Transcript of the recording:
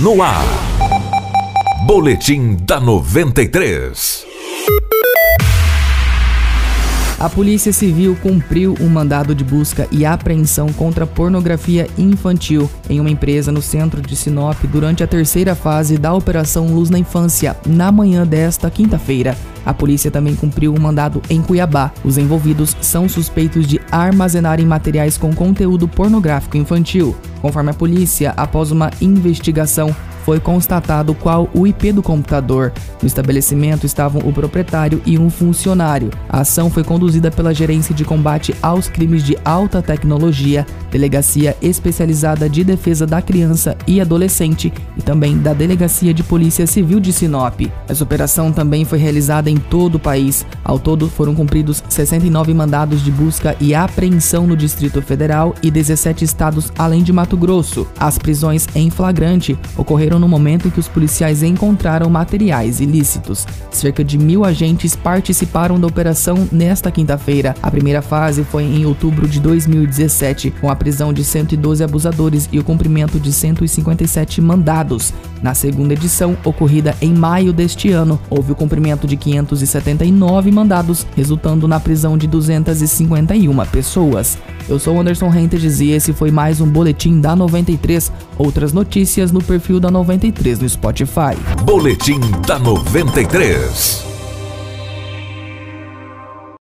No ar. Boletim da 93. A Polícia Civil cumpriu um mandado de busca e apreensão contra pornografia infantil em uma empresa no centro de Sinop durante a terceira fase da Operação Luz na Infância, na manhã desta quinta-feira. A polícia também cumpriu um mandado em Cuiabá. Os envolvidos são suspeitos de armazenarem materiais com conteúdo pornográfico infantil. Conforme a polícia, após uma investigação, foi constatado qual o IP do computador. No estabelecimento estavam o proprietário e um funcionário. A ação foi conduzida pela Gerência de Combate aos Crimes de Alta Tecnologia, Delegacia Especializada de Defesa da Criança e Adolescente e também da Delegacia de Polícia Civil de Sinop. Essa operação também foi realizada em todo o país. Ao todo foram cumpridos 69 mandados de busca e apreensão no Distrito Federal e 17 estados além de Mato Grosso. As prisões em flagrante ocorreram no momento em que os policiais encontraram materiais ilícitos. Cerca de mil agentes participaram da operação nesta quinta-feira. A primeira fase foi em outubro de 2017, com a prisão de 112 abusadores e o cumprimento de 157 mandados. Na segunda edição, ocorrida em maio deste ano, houve o cumprimento de 579 mandados, resultando na prisão de 251 pessoas. Eu sou Anderson Rentes e esse foi mais um boletim da 93. Outras notícias no perfil da 93 no Spotify. Boletim da 93.